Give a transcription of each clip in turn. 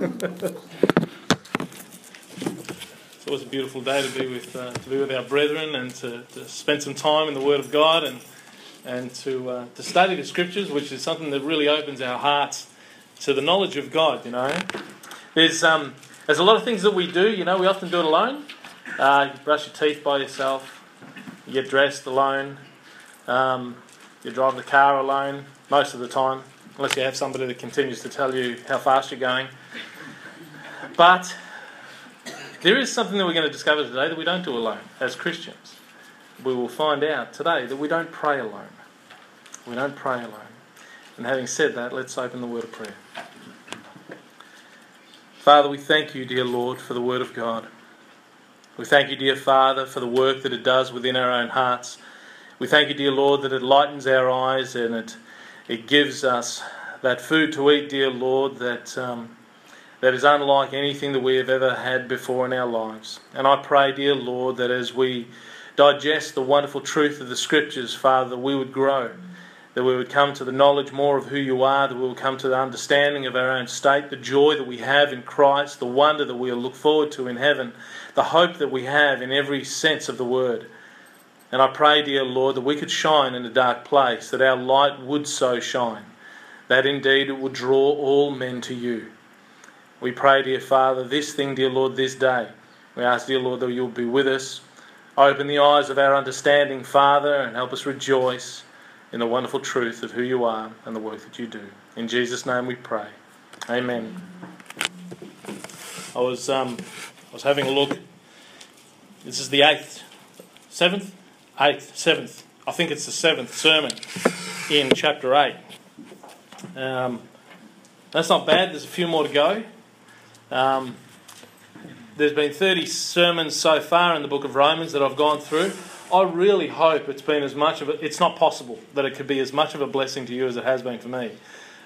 it's always a beautiful day to be with uh, to be with our brethren and to, to spend some time in the Word of God and and to uh, to study the Scriptures, which is something that really opens our hearts to the knowledge of God. You know, there's um, there's a lot of things that we do. You know, we often do it alone. Uh, you brush your teeth by yourself. You get dressed alone. Um, you drive the car alone most of the time, unless you have somebody that continues to tell you how fast you're going. But there is something that we're going to discover today that we don't do alone as Christians. We will find out today that we don't pray alone. We don't pray alone. And having said that, let's open the word of prayer. Father, we thank you, dear Lord, for the word of God. We thank you, dear Father, for the work that it does within our own hearts. We thank you, dear Lord, that it lightens our eyes and it, it gives us that food to eat, dear Lord, that, um, that is unlike anything that we have ever had before in our lives. And I pray, dear Lord, that as we digest the wonderful truth of the Scriptures, Father, we would grow, that we would come to the knowledge more of who you are, that we would come to the understanding of our own state, the joy that we have in Christ, the wonder that we'll look forward to in heaven, the hope that we have in every sense of the word. And I pray, dear Lord, that we could shine in a dark place, that our light would so shine, that indeed it would draw all men to you. We pray, dear Father, this thing, dear Lord, this day. We ask, dear Lord, that you'll be with us. Open the eyes of our understanding, Father, and help us rejoice in the wonderful truth of who you are and the work that you do. In Jesus' name we pray. Amen. I was, um, I was having a look. This is the eighth, seventh, eighth, seventh. I think it's the seventh sermon in chapter eight. Um, that's not bad. There's a few more to go. Um, there's been 30 sermons so far in the book of Romans that I've gone through. I really hope it's been as much of a, it's not possible that it could be as much of a blessing to you as it has been for me.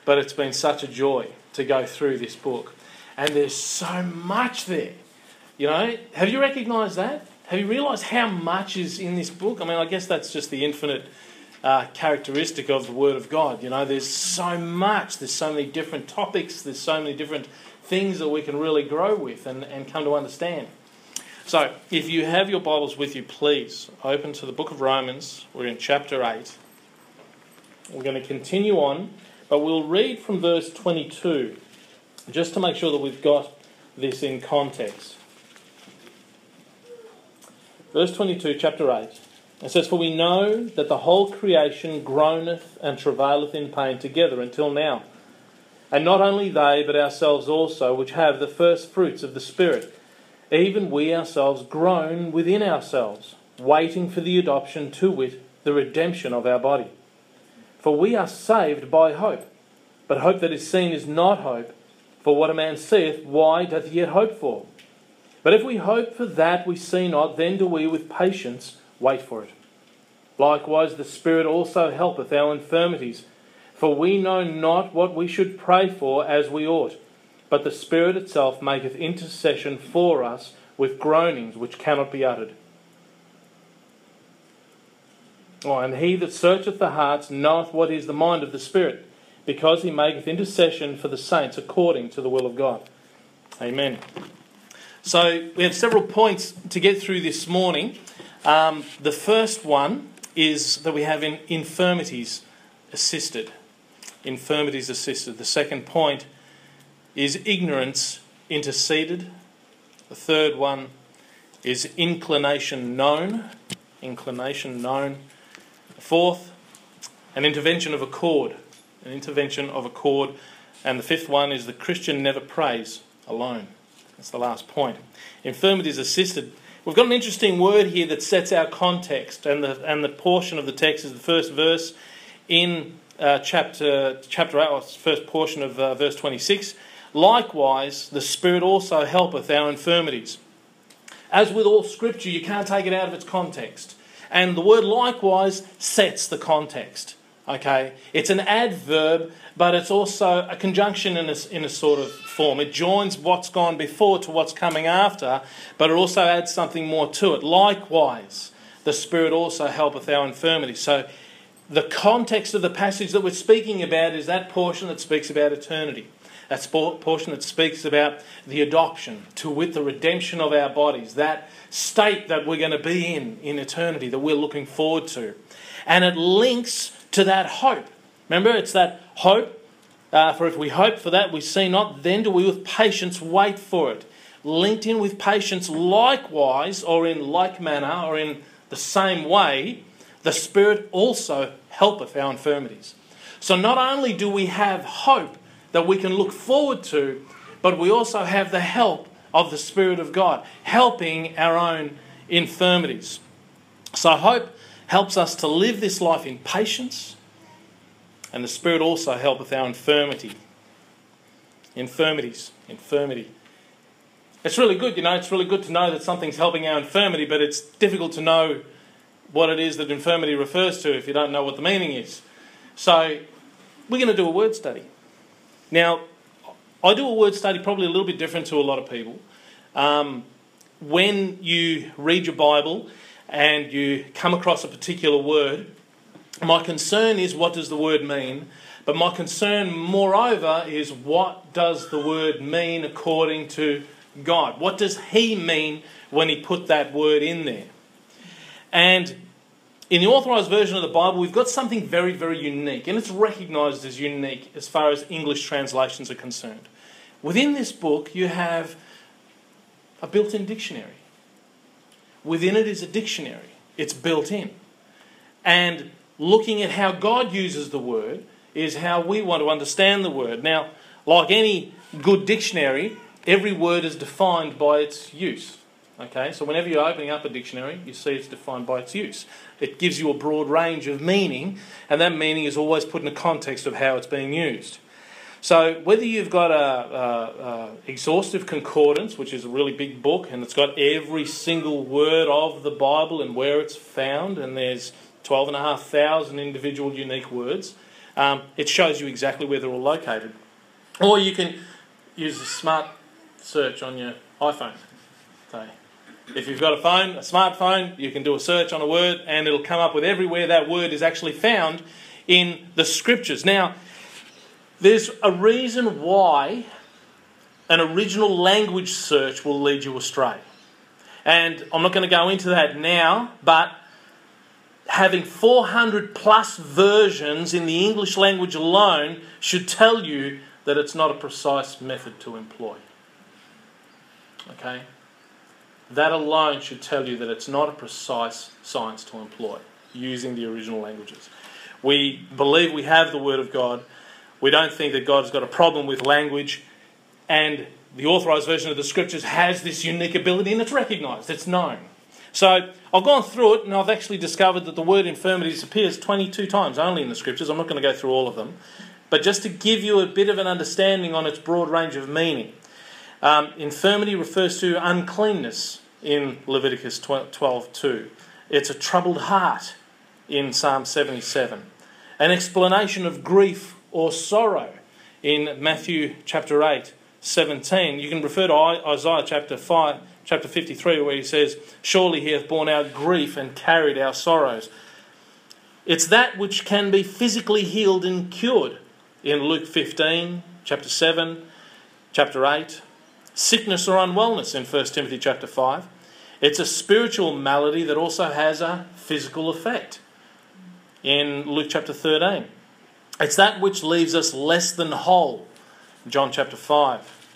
But it's been such a joy to go through this book. And there's so much there. You know, have you recognized that? Have you realized how much is in this book? I mean, I guess that's just the infinite uh, characteristic of the Word of God. You know, there's so much, there's so many different topics, there's so many different things that we can really grow with and, and come to understand. So, if you have your Bibles with you, please open to the book of Romans. We're in chapter 8. We're going to continue on, but we'll read from verse 22 just to make sure that we've got this in context. Verse 22, chapter 8. It says, For we know that the whole creation groaneth and travaileth in pain together until now. And not only they, but ourselves also, which have the first fruits of the Spirit, even we ourselves groan within ourselves, waiting for the adoption to wit, the redemption of our body. For we are saved by hope. But hope that is seen is not hope. For what a man seeth, why doth he yet hope for? But if we hope for that we see not, then do we with patience wait for it. Likewise, the Spirit also helpeth our infirmities. For we know not what we should pray for as we ought, but the Spirit itself maketh intercession for us with groanings which cannot be uttered. Oh, and he that searcheth the hearts knoweth what is the mind of the Spirit, because he maketh intercession for the saints according to the will of God. Amen. So we have several points to get through this morning. Um, the first one is that we have in infirmities assisted. Infirmities assisted. The second point is ignorance interceded. The third one is inclination known. Inclination known. The fourth, an intervention of a cord. An intervention of a cord. And the fifth one is the Christian never prays alone. That's the last point. Infirmities assisted. We've got an interesting word here that sets our context, and the, and the portion of the text is the first verse in uh, chapter, chapter 8, or first portion of uh, verse 26. Likewise, the Spirit also helpeth our infirmities. As with all Scripture, you can't take it out of its context. And the word likewise sets the context. Okay? It's an adverb, but it's also a conjunction in a, in a sort of form. It joins what's gone before to what's coming after, but it also adds something more to it. Likewise, the Spirit also helpeth our infirmity. So, the context of the passage that we're speaking about is that portion that speaks about eternity. That portion that speaks about the adoption, to wit, the redemption of our bodies, that state that we're going to be in in eternity that we're looking forward to. And it links to that hope. Remember, it's that hope. Uh, for if we hope for that we see not, then do we with patience wait for it. Linked in with patience, likewise, or in like manner, or in the same way, the Spirit also helpeth our infirmities. So not only do we have hope that we can look forward to, but we also have the help of the Spirit of God, helping our own infirmities. So hope helps us to live this life in patience, and the Spirit also helpeth our infirmity. Infirmities, infirmity. It's really good, you know, it's really good to know that something's helping our infirmity, but it's difficult to know what it is that infirmity refers to if you don't know what the meaning is. So, we're going to do a word study. Now, I do a word study probably a little bit different to a lot of people. Um, when you read your Bible and you come across a particular word, my concern is what does the word mean? But my concern, moreover, is what does the word mean according to God? What does He mean when He put that word in there? And in the authorized version of the Bible, we've got something very, very unique, and it's recognized as unique as far as English translations are concerned. Within this book, you have a built in dictionary. Within it is a dictionary, it's built in. And looking at how God uses the word is how we want to understand the word. Now, like any good dictionary, every word is defined by its use. Okay, so whenever you're opening up a dictionary, you see it's defined by its use. It gives you a broad range of meaning, and that meaning is always put in a context of how it's being used. So whether you've got a, a, a, exhaustive concordance, which is a really big book, and it's got every single word of the Bible and where it's found, and there's twelve and a half thousand individual unique words, um, it shows you exactly where they're all located. Or you can use a smart search on your iPhone. If you've got a phone, a smartphone, you can do a search on a word and it'll come up with everywhere that word is actually found in the scriptures. Now, there's a reason why an original language search will lead you astray. And I'm not going to go into that now, but having 400 plus versions in the English language alone should tell you that it's not a precise method to employ. Okay? That alone should tell you that it's not a precise science to employ using the original languages. We believe we have the Word of God. We don't think that God's got a problem with language. And the authorized version of the scriptures has this unique ability and it's recognized, it's known. So I've gone through it and I've actually discovered that the word infirmities appears 22 times only in the scriptures. I'm not going to go through all of them. But just to give you a bit of an understanding on its broad range of meaning, um, infirmity refers to uncleanness in Leviticus 12:2. It's a troubled heart in Psalm 77. An explanation of grief or sorrow in Matthew chapter 8 17. You can refer to Isaiah chapter 5, chapter 53, where he says, Surely he hath borne our grief and carried our sorrows. It's that which can be physically healed and cured in Luke 15, chapter 7, chapter 8. Sickness or unwellness in 1 Timothy chapter 5. It's a spiritual malady that also has a physical effect in Luke chapter 13. It's that which leaves us less than whole, John chapter 5.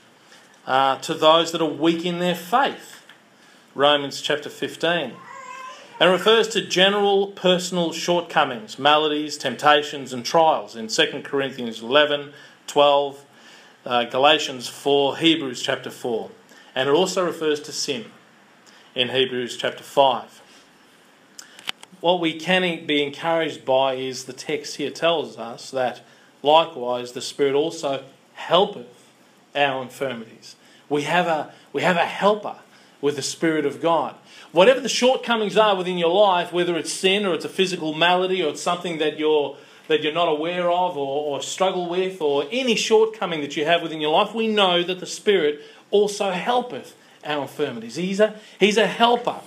Uh, to those that are weak in their faith, Romans chapter 15. And refers to general personal shortcomings, maladies, temptations, and trials in 2 Corinthians 11, 12, uh, Galatians 4, Hebrews chapter 4. And it also refers to sin in Hebrews chapter 5. What we can be encouraged by is the text here tells us that likewise the Spirit also helpeth our infirmities. We have a, we have a helper with the Spirit of God. Whatever the shortcomings are within your life, whether it's sin or it's a physical malady or it's something that you're that you're not aware of or, or struggle with, or any shortcoming that you have within your life, we know that the Spirit also helpeth our infirmities. He's a, he's a helper.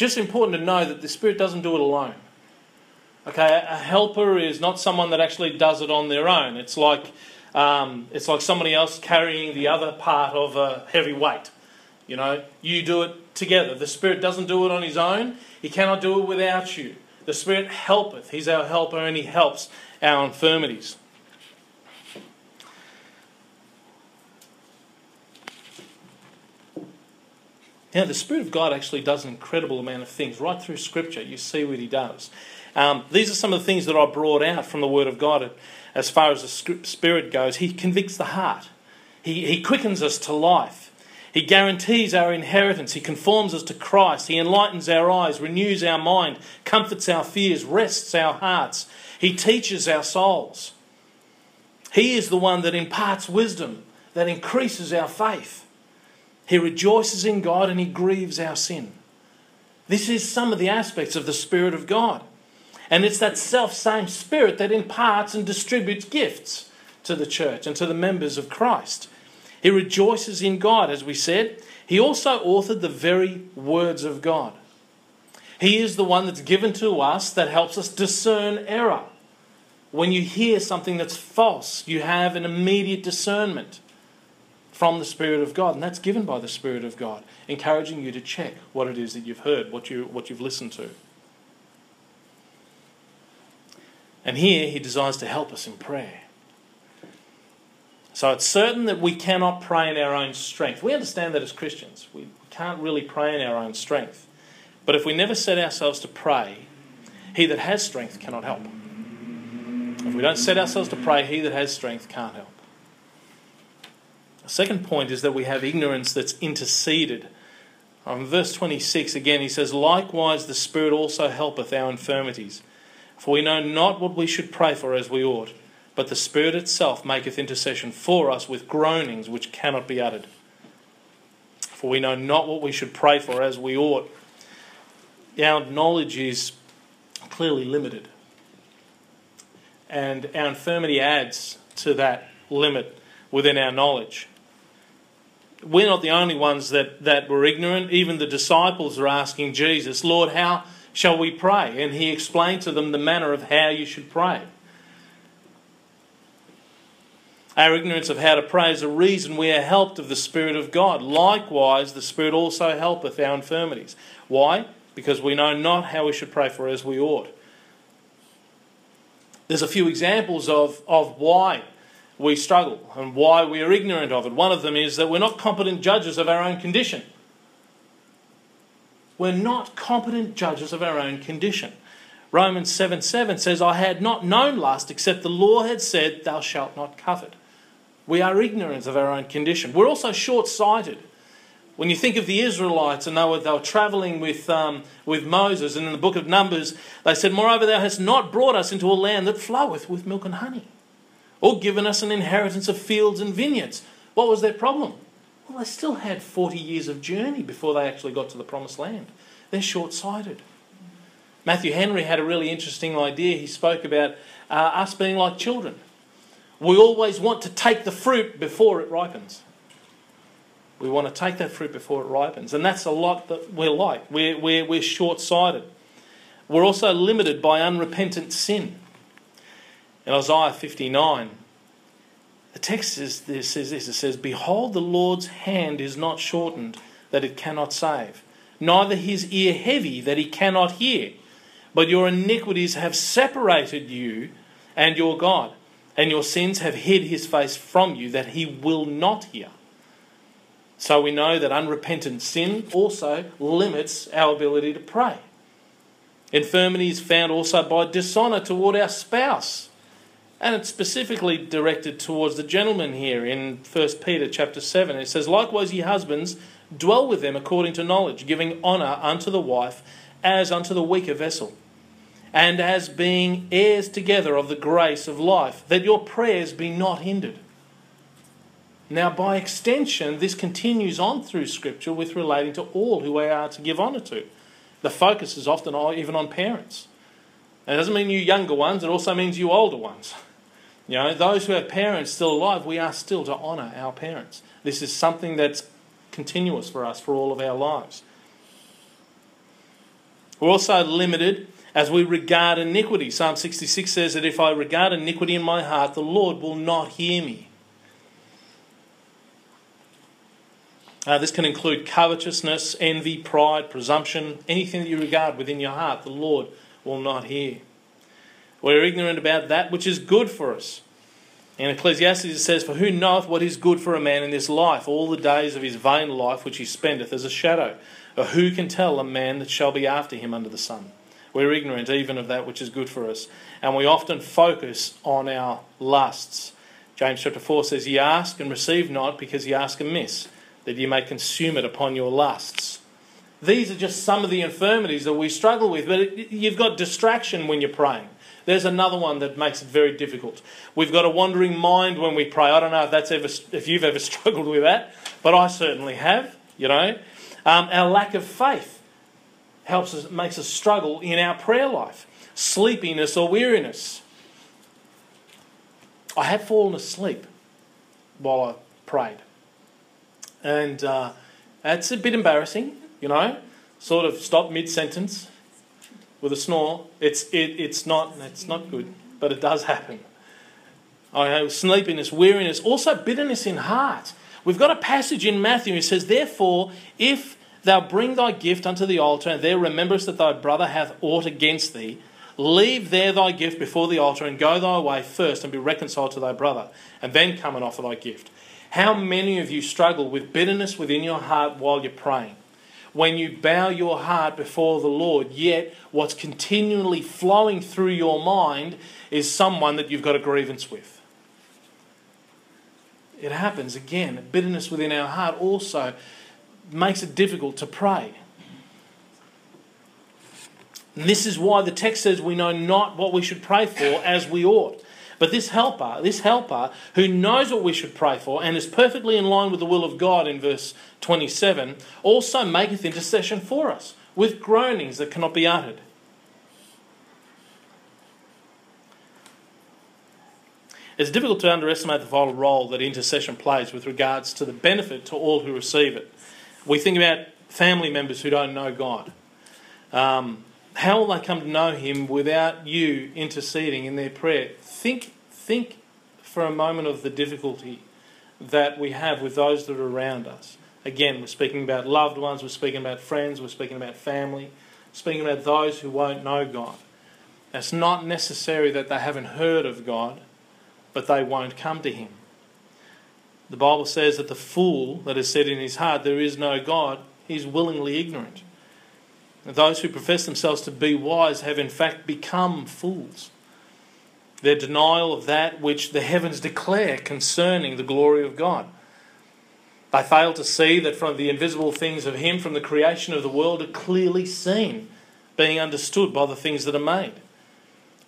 Just important to know that the Spirit doesn't do it alone. Okay, a helper is not someone that actually does it on their own. It's like um, it's like somebody else carrying the other part of a heavy weight. You know, you do it together. The Spirit doesn't do it on his own. He cannot do it without you. The Spirit helpeth. He's our helper and he helps our infirmities. Now, the Spirit of God actually does an incredible amount of things. Right through Scripture, you see what He does. Um, these are some of the things that I brought out from the Word of God as far as the Spirit goes. He convicts the heart, He, he quickens us to life. He guarantees our inheritance. He conforms us to Christ. He enlightens our eyes, renews our mind, comforts our fears, rests our hearts. He teaches our souls. He is the one that imparts wisdom, that increases our faith. He rejoices in God and he grieves our sin. This is some of the aspects of the Spirit of God. And it's that self same Spirit that imparts and distributes gifts to the church and to the members of Christ. He rejoices in God, as we said. He also authored the very words of God. He is the one that's given to us that helps us discern error. When you hear something that's false, you have an immediate discernment from the Spirit of God, and that's given by the Spirit of God, encouraging you to check what it is that you've heard, what, you, what you've listened to. And here he desires to help us in prayer. So it's certain that we cannot pray in our own strength. We understand that as Christians. We can't really pray in our own strength. But if we never set ourselves to pray, he that has strength cannot help. If we don't set ourselves to pray, he that has strength can't help. Second point is that we have ignorance that's interceded. On verse 26 again, he says, Likewise the Spirit also helpeth our infirmities. For we know not what we should pray for as we ought, but the Spirit itself maketh intercession for us with groanings which cannot be uttered. For we know not what we should pray for as we ought. Our knowledge is clearly limited. And our infirmity adds to that limit within our knowledge we're not the only ones that, that were ignorant. Even the disciples are asking Jesus, Lord, how shall we pray? And he explained to them the manner of how you should pray. Our ignorance of how to pray is a reason we are helped of the Spirit of God. Likewise, the Spirit also helpeth our infirmities. Why? Because we know not how we should pray for as we ought. There's a few examples of, of why we struggle and why we are ignorant of it. One of them is that we're not competent judges of our own condition. We're not competent judges of our own condition. Romans 7 7 says, I had not known lust except the law had said, Thou shalt not covet. We are ignorant of our own condition. We're also short sighted. When you think of the Israelites and they were, they were traveling with, um, with Moses, and in the book of Numbers, they said, Moreover, thou hast not brought us into a land that floweth with milk and honey or given us an inheritance of fields and vineyards. What was their problem? Well, they still had 40 years of journey before they actually got to the promised land. They're short sighted. Matthew Henry had a really interesting idea. He spoke about uh, us being like children. We always want to take the fruit before it ripens. We want to take that fruit before it ripens. And that's a lot that we're like. We're, we're, we're short sighted. We're also limited by unrepentant sin. In Isaiah 59, the text says this, says this it says, Behold, the Lord's hand is not shortened, that it cannot save, neither his ear heavy, that he cannot hear. But your iniquities have separated you and your God, and your sins have hid his face from you, that he will not hear. So we know that unrepentant sin also limits our ability to pray. Infirmity is found also by dishonour toward our spouse. And it's specifically directed towards the gentleman here in 1 Peter chapter 7. It says, Likewise, ye husbands, dwell with them according to knowledge, giving honour unto the wife as unto the weaker vessel, and as being heirs together of the grace of life, that your prayers be not hindered. Now, by extension, this continues on through Scripture with relating to all who we are to give honour to. The focus is often even on parents. And it doesn't mean you younger ones, it also means you older ones. You know, those who have parents still alive, we are still to honour our parents. This is something that's continuous for us for all of our lives. We're also limited as we regard iniquity. Psalm 66 says that if I regard iniquity in my heart, the Lord will not hear me. Uh, this can include covetousness, envy, pride, presumption, anything that you regard within your heart, the Lord will not hear. We're ignorant about that which is good for us. In Ecclesiastes it says, For who knoweth what is good for a man in this life? All the days of his vain life which he spendeth as a shadow. Or who can tell a man that shall be after him under the sun? We're ignorant even of that which is good for us. And we often focus on our lusts. James chapter 4 says, Ye ask and receive not because ye ask amiss, that ye may consume it upon your lusts. These are just some of the infirmities that we struggle with, but you've got distraction when you're praying. There's another one that makes it very difficult. We've got a wandering mind when we pray. I don't know if that's ever if you've ever struggled with that, but I certainly have. You know, um, our lack of faith helps us makes us struggle in our prayer life. Sleepiness or weariness. I have fallen asleep while I prayed, and uh, it's a bit embarrassing. You know, sort of stop mid sentence with a snore. It's it, it's not it's not good, but it does happen. I sleepiness, weariness, also bitterness in heart. We've got a passage in Matthew. It says, "Therefore, if thou bring thy gift unto the altar, and there rememberest that thy brother hath aught against thee, leave there thy gift before the altar, and go thy way first, and be reconciled to thy brother, and then come and offer thy gift." How many of you struggle with bitterness within your heart while you're praying? When you bow your heart before the Lord, yet what's continually flowing through your mind is someone that you've got a grievance with. It happens again. Bitterness within our heart also makes it difficult to pray. And this is why the text says we know not what we should pray for as we ought. But this helper, this helper who knows what we should pray for and is perfectly in line with the will of God in verse 27, also maketh intercession for us with groanings that cannot be uttered. It's difficult to underestimate the vital role that intercession plays with regards to the benefit to all who receive it. We think about family members who don't know God. Um, how will they come to know Him without you interceding in their prayer? Think, think for a moment of the difficulty that we have with those that are around us. Again, we're speaking about loved ones, we're speaking about friends, we're speaking about family, speaking about those who won't know God. It's not necessary that they haven't heard of God, but they won't come to Him. The Bible says that the fool that has said in his heart, There is no God, he's willingly ignorant. Those who profess themselves to be wise have in fact become fools. Their denial of that which the heavens declare concerning the glory of God. They fail to see that from the invisible things of Him, from the creation of the world, are clearly seen, being understood by the things that are made.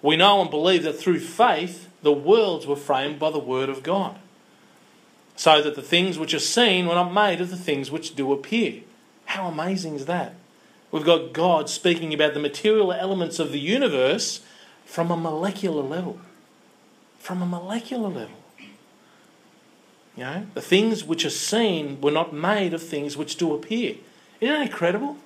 We know and believe that through faith, the worlds were framed by the Word of God, so that the things which are seen were not made of the things which do appear. How amazing is that? We've got God speaking about the material elements of the universe from a molecular level. From a molecular level. You know, the things which are seen were not made of things which do appear. Isn't that incredible?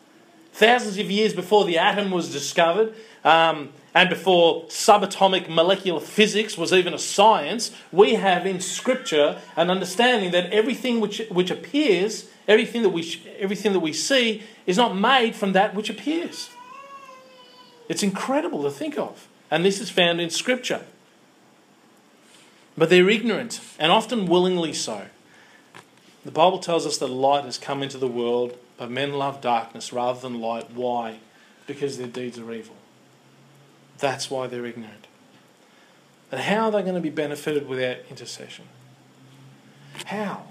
Thousands of years before the atom was discovered, um, and before subatomic molecular physics was even a science, we have in Scripture an understanding that everything which, which appears, everything that, we, everything that we see, is not made from that which appears. It's incredible to think of. And this is found in Scripture. But they're ignorant, and often willingly so. The Bible tells us that light has come into the world, but men love darkness rather than light. Why? Because their deeds are evil. That's why they're ignorant. And how are they going to be benefited without intercession? How?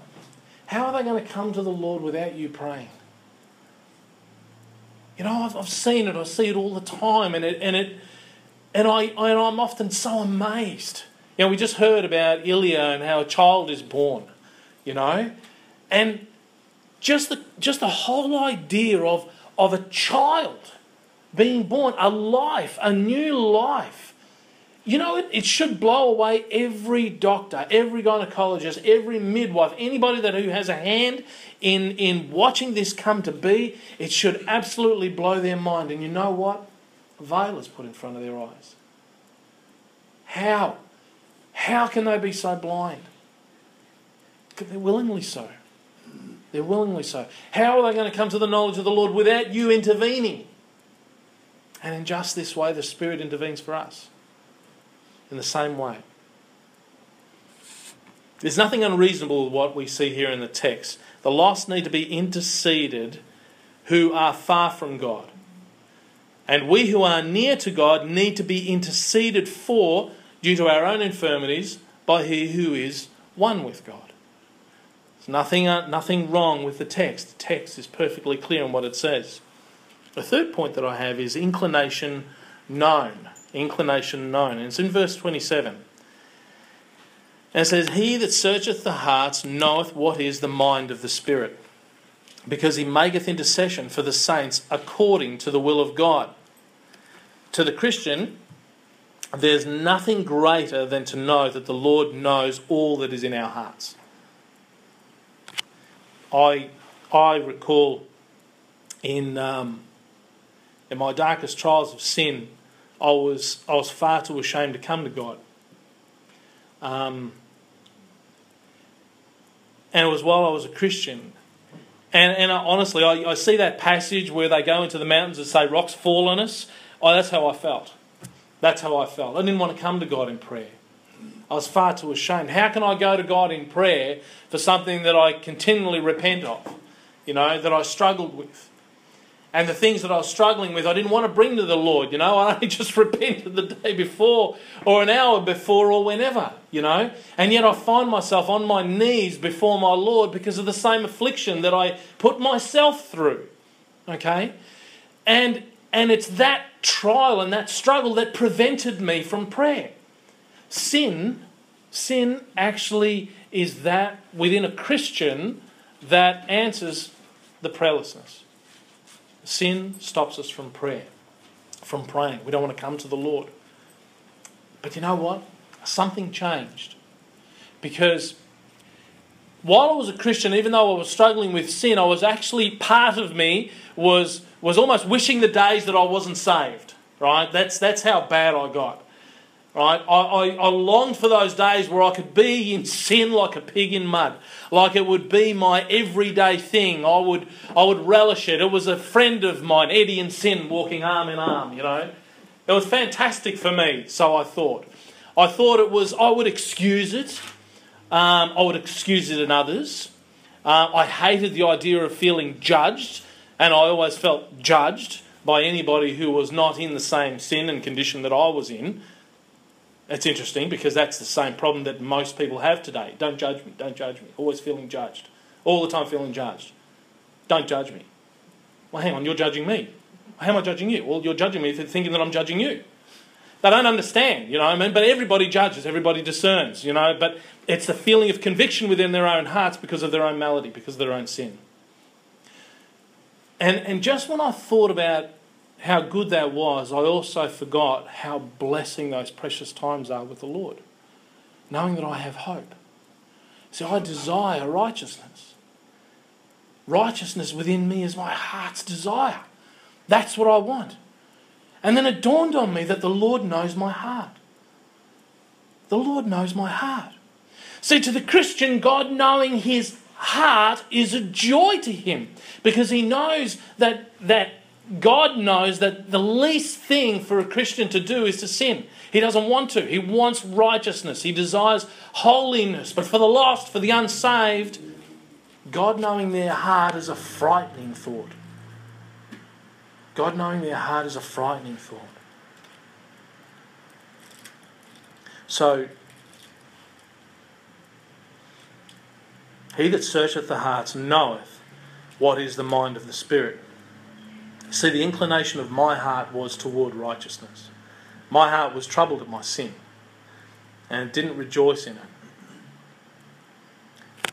How are they going to come to the Lord without you praying? You know, I've, I've seen it. I see it all the time, and it and it and I and I'm often so amazed. You know, we just heard about Ilya and how a child is born. You know, and just the just the whole idea of of a child being born, a life, a new life. You know, it, it should blow away every doctor, every gynecologist, every midwife, anybody that who has a hand in, in watching this come to be. It should absolutely blow their mind. And you know what? A veil is put in front of their eyes. How? How can they be so blind? They're willingly so. They're willingly so. How are they going to come to the knowledge of the Lord without you intervening? And in just this way, the Spirit intervenes for us. In the same way. There's nothing unreasonable with what we see here in the text. The lost need to be interceded who are far from God. And we who are near to God need to be interceded for due to our own infirmities by He who is one with God. There's nothing, uh, nothing wrong with the text. The text is perfectly clear in what it says. The third point that I have is inclination known. Inclination known. And it's in verse 27. And it says, He that searcheth the hearts knoweth what is the mind of the Spirit, because he maketh intercession for the saints according to the will of God. To the Christian, there's nothing greater than to know that the Lord knows all that is in our hearts. I, I recall in, um, in my darkest trials of sin, I was, I was far too ashamed to come to God. Um, and it was while I was a Christian. And, and I, honestly, I, I, see that passage where they go into the mountains and say, Rocks fall on us. Oh, that's how I felt. That's how I felt. I didn't want to come to God in prayer. I was far too ashamed. How can I go to God in prayer for something that I continually repent of? You know, that I struggled with and the things that I was struggling with, I didn't want to bring to the Lord. You know, I only just repented the day before, or an hour before, or whenever. You know, and yet I find myself on my knees before my Lord because of the same affliction that I put myself through. Okay, and and it's that trial and that struggle that prevented me from prayer. Sin, sin actually is that within a Christian that answers the prayerlessness. Sin stops us from prayer, from praying. We don't want to come to the Lord. But you know what? Something changed. Because while I was a Christian, even though I was struggling with sin, I was actually part of me was was almost wishing the days that I wasn't saved. Right? That's that's how bad I got. Right? I, I, I, longed for those days where I could be in sin like a pig in mud, like it would be my everyday thing. I would, I would relish it. It was a friend of mine, Eddie and Sin, walking arm in arm, you know. It was fantastic for me, so I thought. I thought it was, I would excuse it. Um, I would excuse it in others. Uh, I hated the idea of feeling judged, and I always felt judged by anybody who was not in the same sin and condition that I was in. It's interesting because that's the same problem that most people have today. Don't judge me, don't judge me. Always feeling judged. All the time feeling judged. Don't judge me. Well, hang on, you're judging me. How am I judging you? Well, you're judging me for thinking that I'm judging you. They don't understand, you know I mean? But everybody judges, everybody discerns, you know? But it's the feeling of conviction within their own hearts because of their own malady, because of their own sin. And, and just when I thought about how good that was, I also forgot how blessing those precious times are with the Lord, knowing that I have hope. See, I desire righteousness. Righteousness within me is my heart's desire. That's what I want. And then it dawned on me that the Lord knows my heart. The Lord knows my heart. See, to the Christian, God knowing his heart is a joy to him because he knows that, that God knows that the least thing for a Christian to do is to sin. He doesn't want to. He wants righteousness. He desires holiness. But for the lost, for the unsaved, God knowing their heart is a frightening thought. God knowing their heart is a frightening thought. So, he that searcheth the hearts knoweth what is the mind of the Spirit See, the inclination of my heart was toward righteousness. My heart was troubled at my sin and didn't rejoice in it.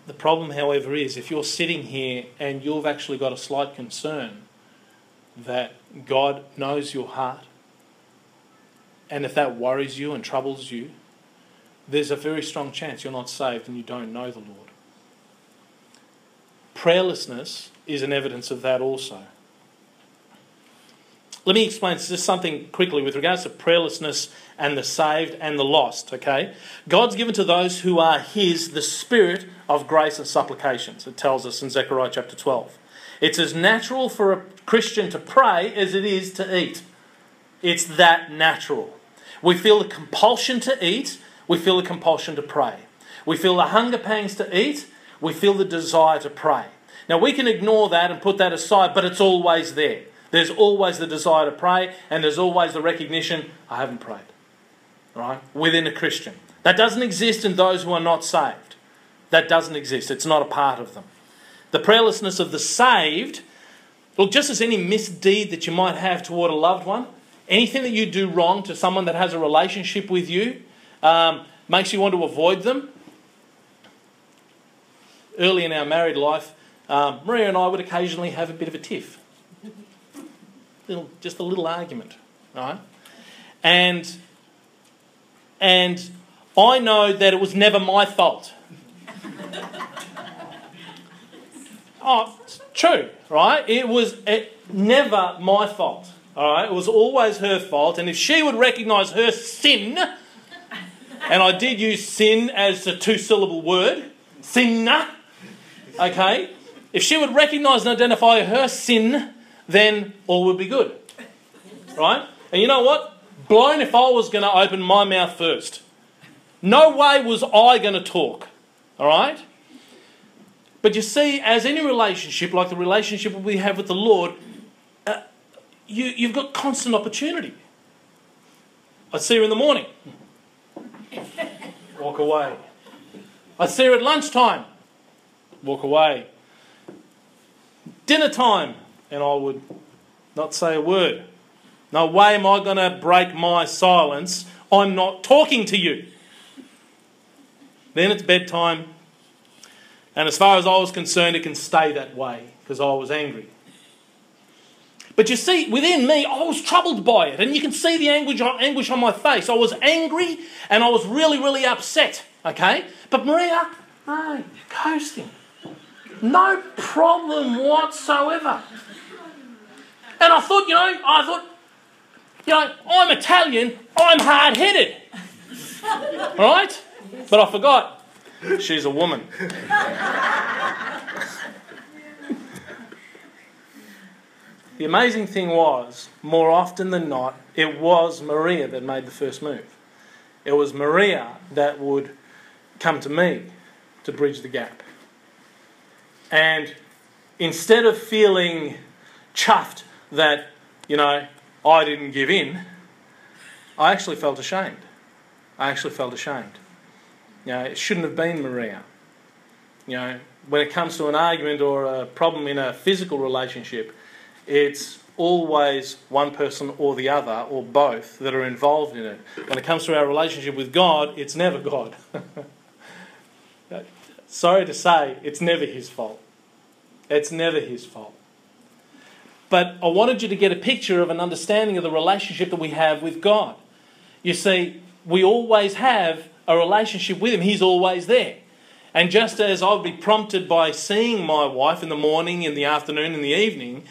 The problem, however, is if you're sitting here and you've actually got a slight concern that God knows your heart, and if that worries you and troubles you, there's a very strong chance you're not saved and you don't know the Lord. Prayerlessness is an evidence of that also. Let me explain just something quickly with regards to prayerlessness and the saved and the lost, okay? God's given to those who are His the spirit of grace and supplications, it tells us in Zechariah chapter 12. It's as natural for a Christian to pray as it is to eat. It's that natural. We feel the compulsion to eat, we feel the compulsion to pray. We feel the hunger pangs to eat, we feel the desire to pray. Now, we can ignore that and put that aside, but it's always there. There's always the desire to pray, and there's always the recognition I haven't prayed. Right? Within a Christian. That doesn't exist in those who are not saved. That doesn't exist. It's not a part of them. The prayerlessness of the saved, look, just as any misdeed that you might have toward a loved one, anything that you do wrong to someone that has a relationship with you um, makes you want to avoid them. Early in our married life, um, Maria and I would occasionally have a bit of a tiff. Little, just a little argument, right? And, and I know that it was never my fault. oh, it's true, right? It was it, never my fault. All right, it was always her fault, and if she would recognise her sin, and I did use sin as a two-syllable word, sinna, okay, if she would recognize and identify her sin, then all would be good. Right? And you know what? Blown if I was going to open my mouth first. No way was I going to talk. All right? But you see, as any relationship, like the relationship we have with the Lord, uh, you, you've got constant opportunity. I see her in the morning. Walk away. I see her at lunchtime. Walk away dinner time, and I would not say a word. No way am I going to break my silence. I'm not talking to you. Then it's bedtime, and as far as I was concerned, it can stay that way because I was angry. But you see, within me, I was troubled by it, and you can see the anguish, anguish on my face. I was angry and I was really, really upset. Okay? But Maria, no, coasting. No problem whatsoever. And I thought, you know, I thought, you know, I'm Italian, I'm hard headed. Right? But I forgot, she's a woman. the amazing thing was, more often than not, it was Maria that made the first move. It was Maria that would come to me to bridge the gap. And instead of feeling chuffed that, you know, I didn't give in, I actually felt ashamed. I actually felt ashamed. You know, it shouldn't have been Maria. You know, when it comes to an argument or a problem in a physical relationship, it's always one person or the other or both that are involved in it. When it comes to our relationship with God, it's never God. Sorry to say, it's never His fault. It's never his fault. But I wanted you to get a picture of an understanding of the relationship that we have with God. You see, we always have a relationship with him, he's always there. And just as I would be prompted by seeing my wife in the morning, in the afternoon, in the evening,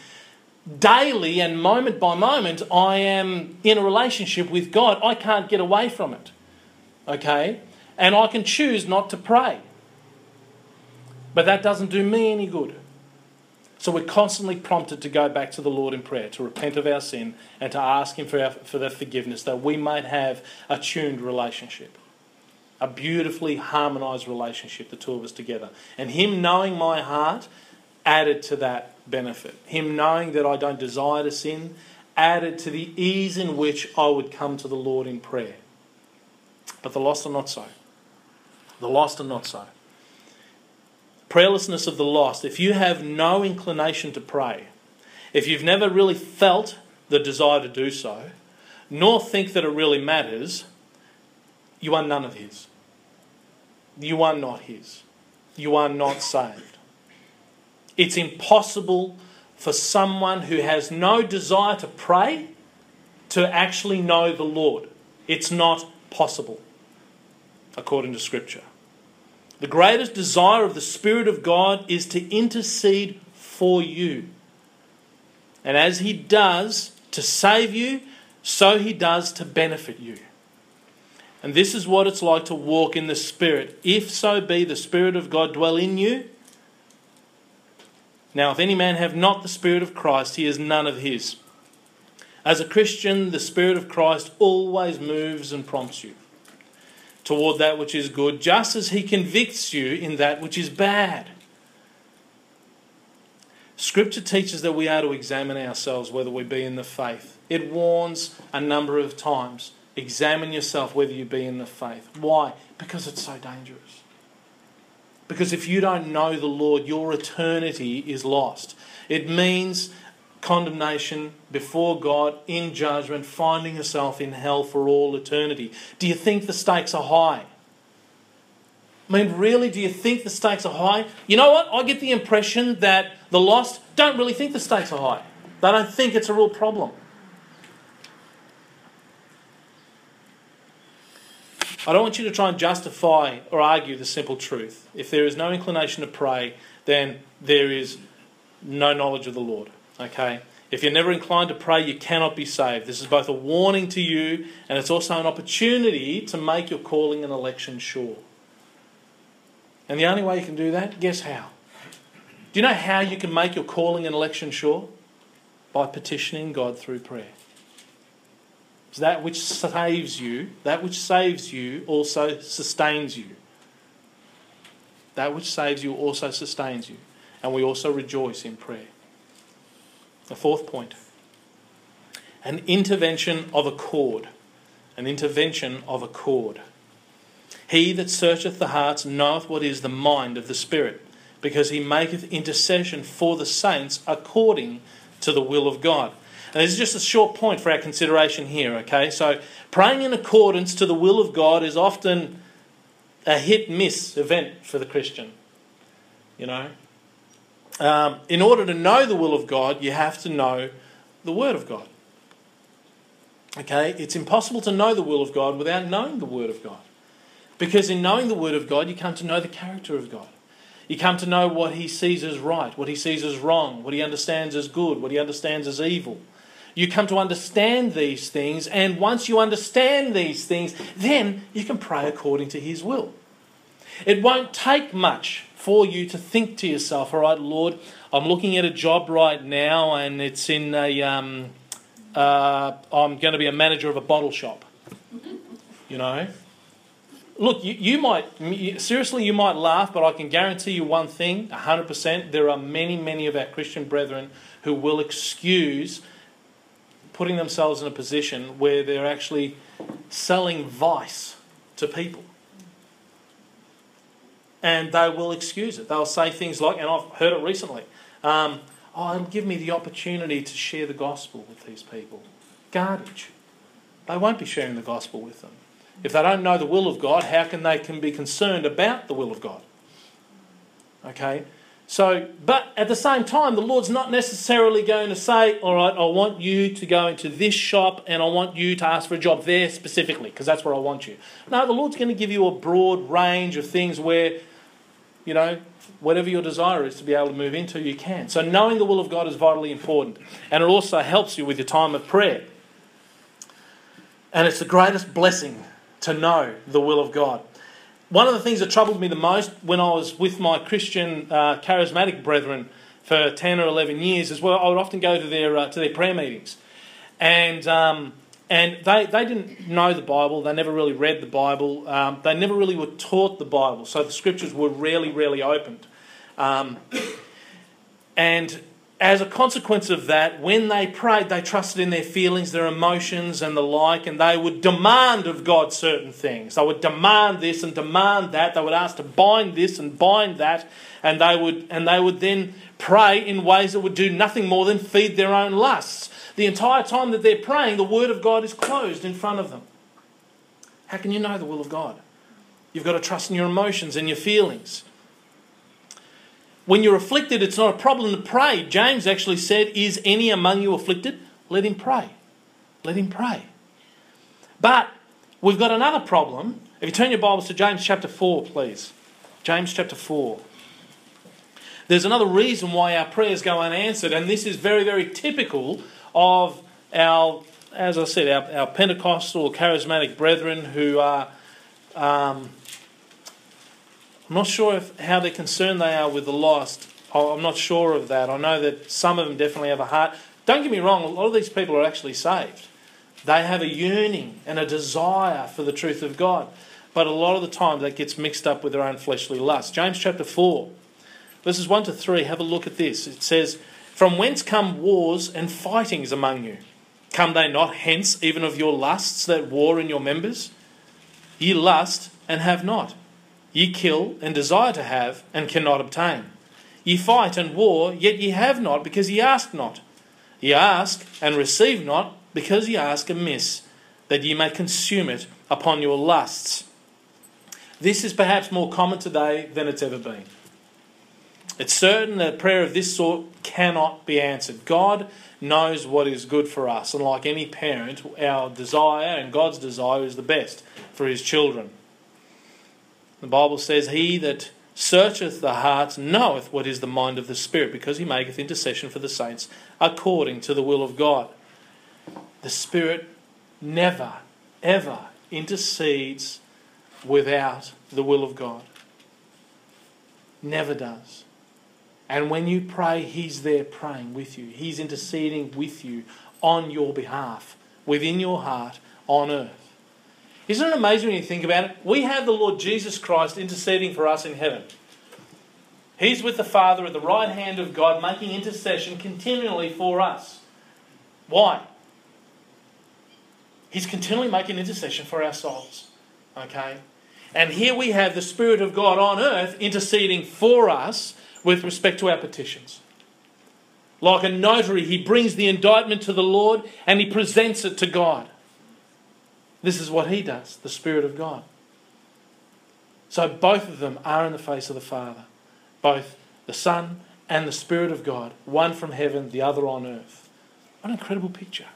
daily and moment by moment, I am in a relationship with God. I can't get away from it. Okay? And I can choose not to pray. But that doesn't do me any good. So we're constantly prompted to go back to the Lord in prayer, to repent of our sin, and to ask Him for, our, for that forgiveness, that we might have a tuned relationship, a beautifully harmonized relationship, the two of us together. And Him knowing my heart added to that benefit. Him knowing that I don't desire to sin added to the ease in which I would come to the Lord in prayer. But the lost are not so. The lost are not so prayerlessness of the lost, if you have no inclination to pray, if you've never really felt the desire to do so, nor think that it really matters, you are none of His. You are not His. You are not saved. It's impossible for someone who has no desire to pray to actually know the Lord. It's not possible, according to Scripture. The greatest desire of the Spirit of God is to intercede for you. And as He does, to save you, so he does to benefit you. And this is what it's like to walk in the Spirit. If so be the Spirit of God dwell in you. Now, if any man have not the Spirit of Christ, he is none of his. As a Christian, the Spirit of Christ always moves and prompts you toward that which is good, just as he convicts you in that which is bad. Scripture teaches that we are to examine ourselves whether we be in the faith. It warns a number of times examine yourself whether you be in the faith. Why? Because it's so dangerous. Because if you don't know the Lord, your eternity is lost. It means condemnation before God in judgment, finding yourself in hell for all eternity. Do you think the stakes are high? I mean, really, do you think the stakes are high? You know what? I get the impression that the lost don't really think the stakes are high. They don't think it's a real problem. I don't want you to try and justify or argue the simple truth. If there is no inclination to pray, then there is no knowledge of the Lord. Okay? If you're never inclined to pray, you cannot be saved. This is both a warning to you and it's also an opportunity to make your calling and election sure. And the only way you can do that, guess how? Do you know how you can make your calling and election sure? By petitioning God through prayer. It's that which saves you, that which saves you also sustains you. That which saves you also sustains you. And we also rejoice in prayer. The fourth point an intervention of accord. An intervention of accord. He that searcheth the hearts knoweth what is the mind of the Spirit, because he maketh intercession for the saints according to the will of God. And this is just a short point for our consideration here, okay? So, praying in accordance to the will of God is often a hit miss event for the Christian. You know? Um, in order to know the will of God, you have to know the Word of God. Okay? It's impossible to know the will of God without knowing the Word of God. Because in knowing the Word of God, you come to know the character of God. You come to know what He sees as right, what He sees as wrong, what He understands as good, what He understands as evil. You come to understand these things, and once you understand these things, then you can pray according to His will. It won't take much for you to think to yourself, all right, Lord, I'm looking at a job right now, and it's in a, um, uh, I'm going to be a manager of a bottle shop. You know? Look, you, you might, seriously, you might laugh, but I can guarantee you one thing 100%. There are many, many of our Christian brethren who will excuse putting themselves in a position where they're actually selling vice to people. And they will excuse it. They'll say things like, and I've heard it recently, um, oh, it'll give me the opportunity to share the gospel with these people. Garbage. They won't be sharing the gospel with them. If they don't know the will of God, how can they can be concerned about the will of God? Okay? So, but at the same time, the Lord's not necessarily going to say, all right, I want you to go into this shop and I want you to ask for a job there specifically, because that's where I want you. No, the Lord's going to give you a broad range of things where, you know, whatever your desire is to be able to move into, you can. So, knowing the will of God is vitally important. And it also helps you with your time of prayer. And it's the greatest blessing to know the will of God one of the things that troubled me the most when I was with my Christian uh, charismatic brethren for 10 or 11 years is well, I would often go to their, uh, to their prayer meetings. And, um, and they, they didn't know the Bible, they never really read the Bible, um, they never really were taught the Bible, so the scriptures were rarely, rarely opened. Um, and as a consequence of that, when they prayed, they trusted in their feelings, their emotions, and the like, and they would demand of God certain things. They would demand this and demand that. They would ask to bind this and bind that, and they would and they would then pray in ways that would do nothing more than feed their own lusts. The entire time that they're praying, the Word of God is closed in front of them. How can you know the will of God? You've got to trust in your emotions and your feelings. When you're afflicted, it's not a problem to pray. James actually said, Is any among you afflicted? Let him pray. Let him pray. But we've got another problem. If you turn your Bibles to James chapter 4, please. James chapter 4. There's another reason why our prayers go unanswered, and this is very, very typical of our, as I said, our, our Pentecostal charismatic brethren who are, um, I'm not sure if, how they're concerned they are with the lost. I'm not sure of that. I know that some of them definitely have a heart. Don't get me wrong, a lot of these people are actually saved. They have a yearning and a desire for the truth of God. But a lot of the time that gets mixed up with their own fleshly lust. James chapter 4, verses 1 to 3, have a look at this. It says, From whence come wars and fightings among you? Come they not hence even of your lusts that war in your members? Ye lust and have not. Ye kill and desire to have and cannot obtain. Ye fight and war, yet ye have not, because ye ask not. Ye ask and receive not, because ye ask amiss, that ye may consume it upon your lusts. This is perhaps more common today than it's ever been. It's certain that prayer of this sort cannot be answered. God knows what is good for us, and like any parent, our desire and God's desire is the best for his children. The Bible says, He that searcheth the hearts knoweth what is the mind of the Spirit, because he maketh intercession for the saints according to the will of God. The Spirit never, ever intercedes without the will of God. Never does. And when you pray, He's there praying with you. He's interceding with you on your behalf, within your heart, on earth. Isn't it amazing when you think about it? We have the Lord Jesus Christ interceding for us in heaven. He's with the Father at the right hand of God, making intercession continually for us. Why? He's continually making intercession for our souls. Okay? And here we have the Spirit of God on earth interceding for us with respect to our petitions. Like a notary, he brings the indictment to the Lord and he presents it to God. This is what he does, the Spirit of God. So both of them are in the face of the Father, both the Son and the Spirit of God, one from heaven, the other on earth. What an incredible picture.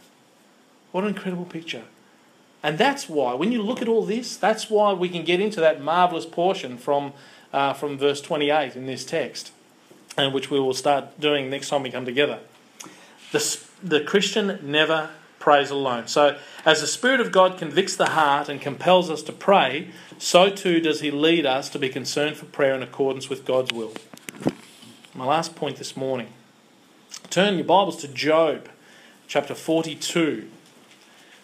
What an incredible picture. And that's why, when you look at all this, that's why we can get into that marvelous portion from, uh, from verse 28 in this text, and which we will start doing next time we come together. The, the Christian never prays alone. So, as the Spirit of God convicts the heart and compels us to pray, so too does He lead us to be concerned for prayer in accordance with God's will. My last point this morning. Turn your Bibles to Job, chapter 42.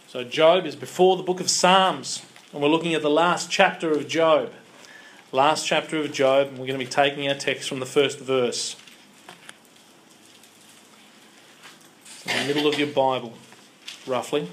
So, Job is before the book of Psalms, and we're looking at the last chapter of Job. Last chapter of Job, and we're going to be taking our text from the first verse. in the middle of your Bible, roughly.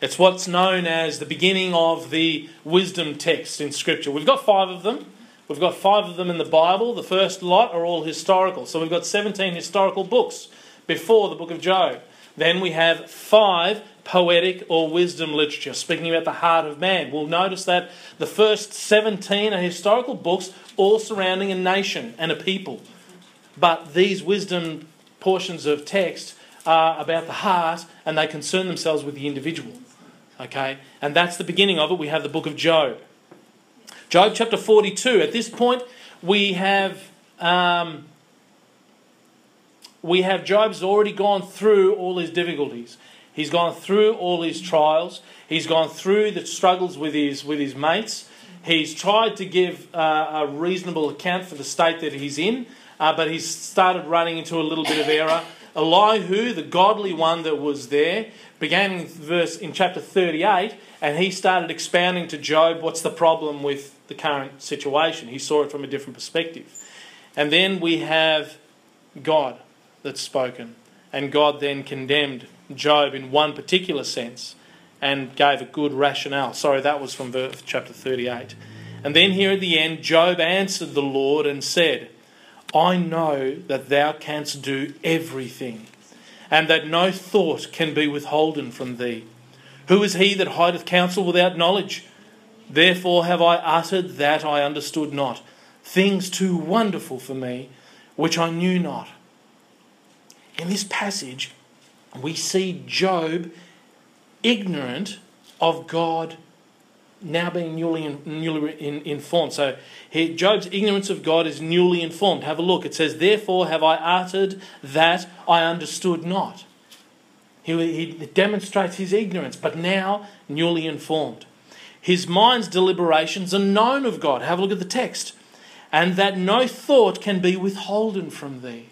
It's what's known as the beginning of the wisdom text in Scripture. We've got five of them. We've got five of them in the Bible. The first lot are all historical. So we've got 17 historical books before the book of Job. Then we have five poetic or wisdom literature, speaking about the heart of man. We'll notice that the first 17 are historical books, all surrounding a nation and a people. But these wisdom portions of text are about the heart and they concern themselves with the individual. Okay? And that's the beginning of it. We have the book of Job. Job chapter 42. At this point, we have. Um, we have Job's already gone through all his difficulties. He's gone through all his trials. He's gone through the struggles with his, with his mates. He's tried to give uh, a reasonable account for the state that he's in, uh, but he's started running into a little bit of error. Elihu, the godly one that was there, began in verse in chapter 38, and he started expounding to Job what's the problem with the current situation. He saw it from a different perspective. And then we have God that's spoken. And God then condemned Job in one particular sense and gave a good rationale. Sorry, that was from verse, chapter 38. And then here at the end, Job answered the Lord and said, I know that thou canst do everything, and that no thought can be withholden from thee. Who is he that hideth counsel without knowledge? Therefore have I uttered that I understood not, things too wonderful for me, which I knew not. In this passage, we see Job ignorant of God now being newly, in, newly in, informed. So here, Job's ignorance of God is newly informed. Have a look. It says, Therefore have I uttered that I understood not. He, he demonstrates his ignorance, but now newly informed. His mind's deliberations are known of God. Have a look at the text. And that no thought can be withholden from thee.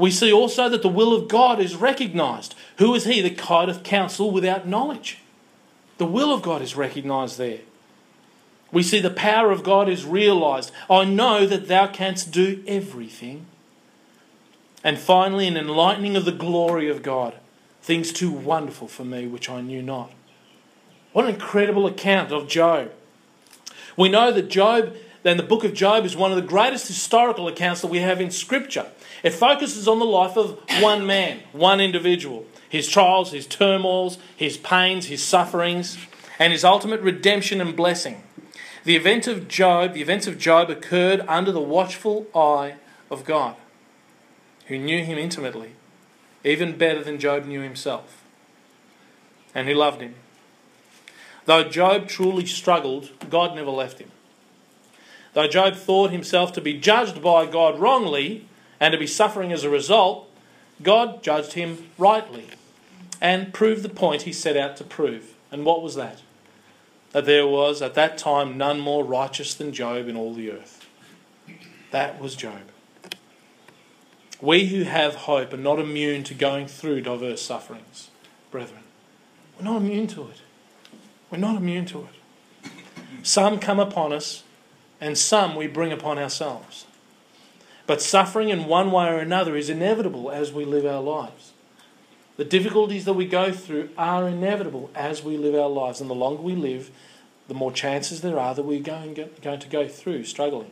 We see also that the will of God is recognized. Who is he that guideth counsel without knowledge? The will of God is recognized there. We see the power of God is realized. I know that thou canst do everything. And finally, an enlightening of the glory of God. Things too wonderful for me which I knew not. What an incredible account of Job. We know that Job, then the book of Job, is one of the greatest historical accounts that we have in Scripture. It focuses on the life of one man, one individual his trials, his turmoils, his pains, his sufferings, and his ultimate redemption and blessing. The event of Job, the events of Job occurred under the watchful eye of God, who knew him intimately, even better than Job knew himself, and who loved him. Though Job truly struggled, God never left him. Though Job thought himself to be judged by God wrongly and to be suffering as a result, God judged him rightly and proved the point he set out to prove. And what was that? That there was at that time none more righteous than Job in all the earth. That was Job. We who have hope are not immune to going through diverse sufferings, brethren. We're not immune to it. We're not immune to it. Some come upon us, and some we bring upon ourselves. But suffering in one way or another is inevitable as we live our lives. The difficulties that we go through are inevitable as we live our lives, and the longer we live, the more chances there are that we're going, going to go through struggling.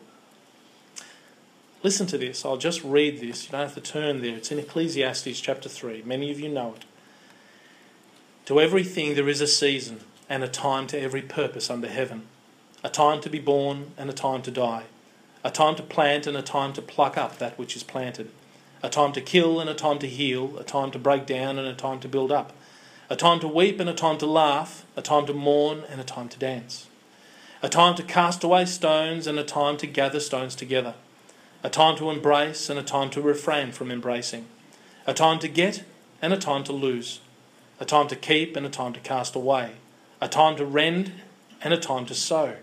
Listen to this. I'll just read this. You don't have to turn there. It's in Ecclesiastes chapter 3. Many of you know it. To everything there is a season and a time to every purpose under heaven, a time to be born and a time to die, a time to plant and a time to pluck up that which is planted a time to kill and a time to heal, a time to break down and a time to build up, a time to weep and a time to laugh, a time to mourn and a time to dance, a time to cast away stones and a time to gather stones together, a time to embrace and a time to refrain from embracing, a time to get and a time to lose, a time to keep and a time to cast away, a time to rend and a time to sow,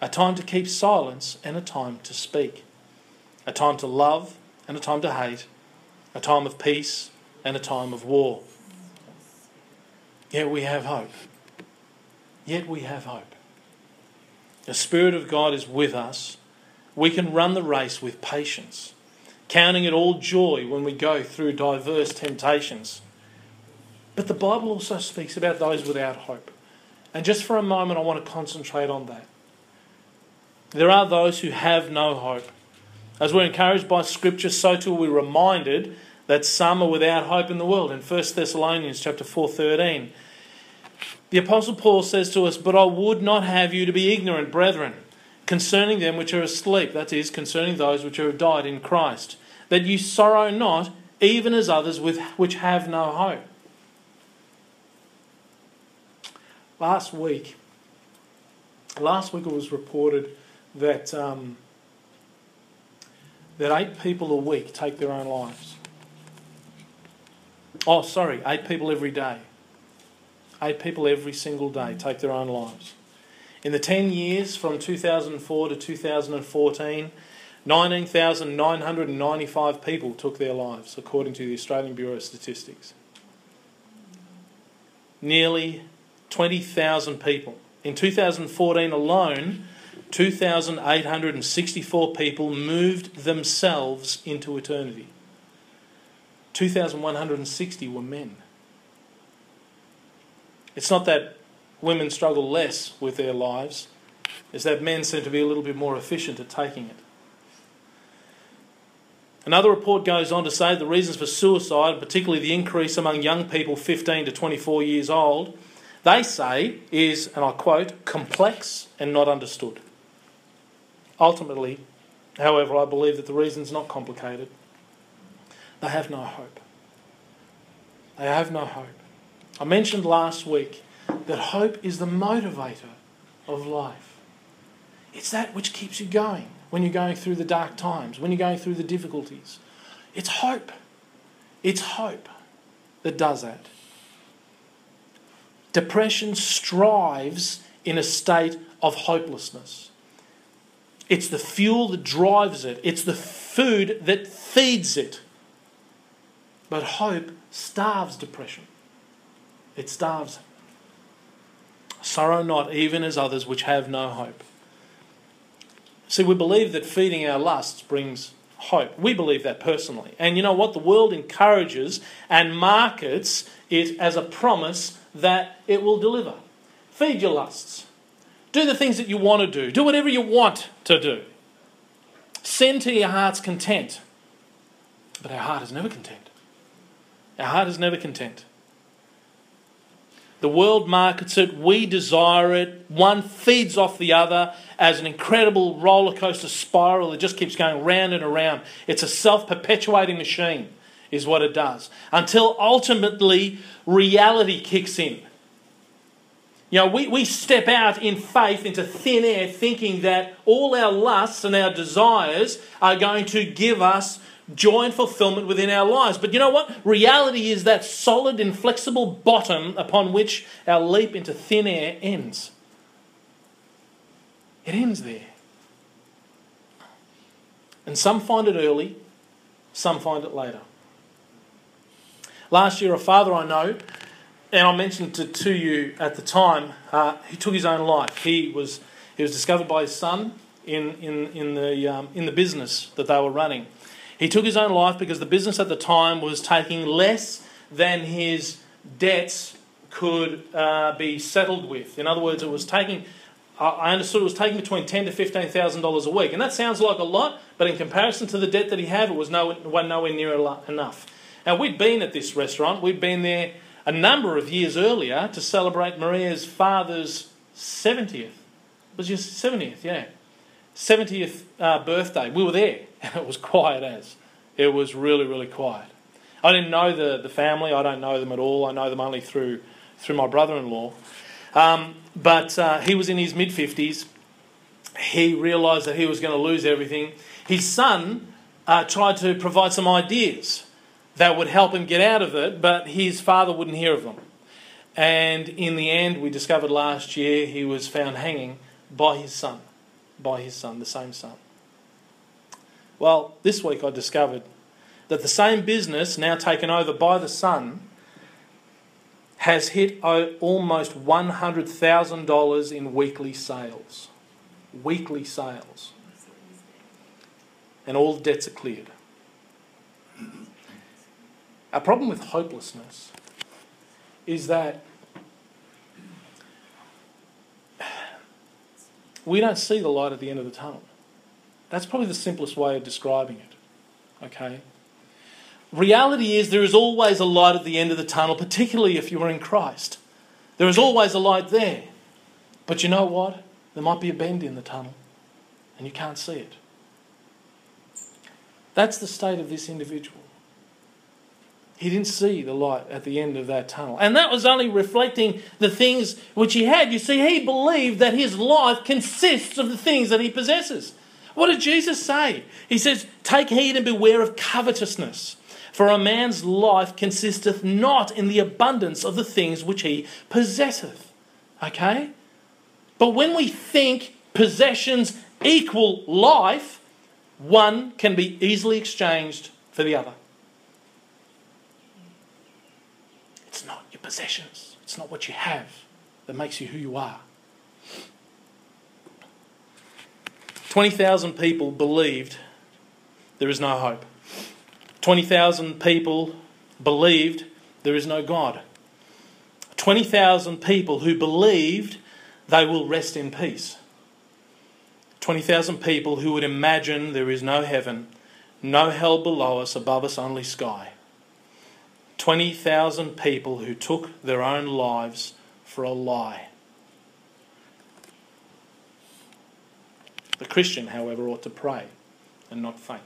a time to keep silence and a time to speak, a time to love and a time to hate, a time of peace and a time of war. Yet we have hope. Yet we have hope. The Spirit of God is with us. We can run the race with patience, counting it all joy when we go through diverse temptations. But the Bible also speaks about those without hope. And just for a moment, I want to concentrate on that. There are those who have no hope. As we're encouraged by Scripture, so too we're reminded that some are without hope in the world. In 1 Thessalonians chapter 4:13, the apostle Paul says to us, "But I would not have you to be ignorant, brethren, concerning them which are asleep, that is, concerning those which have died in Christ, that you sorrow not, even as others with, which have no hope." Last week, last week it was reported that um, that eight people a week take their own lives. Oh, sorry, eight people every day. Eight people every single day take their own lives. In the 10 years from 2004 to 2014, 19,995 people took their lives, according to the Australian Bureau of Statistics. Nearly 20,000 people. In 2014 alone, 2,864 people moved themselves into eternity. 2,160 were men. It's not that women struggle less with their lives, it's that men seem to be a little bit more efficient at taking it. Another report goes on to say the reasons for suicide, particularly the increase among young people 15 to 24 years old, they say is, and I quote, complex and not understood. Ultimately, however, I believe that the reason's not complicated. They have no hope. They have no hope. I mentioned last week that hope is the motivator of life. It's that which keeps you going when you're going through the dark times, when you're going through the difficulties. It's hope. It's hope that does that. Depression strives in a state of hopelessness. It's the fuel that drives it, it's the food that feeds it. But hope starves depression. It starves Sorrow not, even as others which have no hope. See, we believe that feeding our lusts brings hope. We believe that personally. And you know what? The world encourages and markets it as a promise that it will deliver. Feed your lusts. Do the things that you want to do. Do whatever you want to do. Send to your heart's content. But our heart is never content. Our heart is never content. The world markets it, we desire it. One feeds off the other as an incredible roller coaster spiral that just keeps going round and around. It's a self perpetuating machine, is what it does, until ultimately reality kicks in. You know, we, we step out in faith into thin air thinking that all our lusts and our desires are going to give us joy and fulfillment within our lives. But you know what? Reality is that solid, inflexible bottom upon which our leap into thin air ends. It ends there. And some find it early, some find it later. Last year, a father I know, and I mentioned it to you at the time, uh, he took his own life. He was, he was discovered by his son in, in, in, the, um, in the business that they were running. He took his own life because the business at the time was taking less than his debts could uh, be settled with. In other words, it was taking. I understood it was taking between ten to fifteen thousand dollars a week, and that sounds like a lot, but in comparison to the debt that he had, it was no, nowhere near enough. Now we'd been at this restaurant. We'd been there a number of years earlier to celebrate Maria's father's seventieth. Was your seventieth? Yeah, seventieth uh, birthday. We were there and it was quiet as. It was really, really quiet. I didn't know the, the family, I don't know them at all. I know them only through, through my brother in law. Um, but uh, he was in his mid 50s. He realised that he was going to lose everything. His son uh, tried to provide some ideas that would help him get out of it, but his father wouldn't hear of them. And in the end, we discovered last year he was found hanging by his son, by his son, the same son. Well, this week I discovered that the same business, now taken over by the son, has hit almost $100,000 in weekly sales. Weekly sales. And all debts are cleared. Our problem with hopelessness is that we don't see the light at the end of the tunnel. That's probably the simplest way of describing it. Okay? Reality is there is always a light at the end of the tunnel, particularly if you are in Christ. There is always a light there. But you know what? There might be a bend in the tunnel, and you can't see it. That's the state of this individual. He didn't see the light at the end of that tunnel. And that was only reflecting the things which he had. You see, he believed that his life consists of the things that he possesses. What did Jesus say? He says, Take heed and beware of covetousness. For a man's life consisteth not in the abundance of the things which he possesseth. Okay? But when we think possessions equal life, one can be easily exchanged for the other. It's not your possessions, it's not what you have that makes you who you are. 20,000 people believed there is no hope. 20,000 people believed there is no God. 20,000 people who believed they will rest in peace. 20,000 people who would imagine there is no heaven, no hell below us, above us only sky. 20,000 people who took their own lives for a lie. The Christian, however, ought to pray and not faint.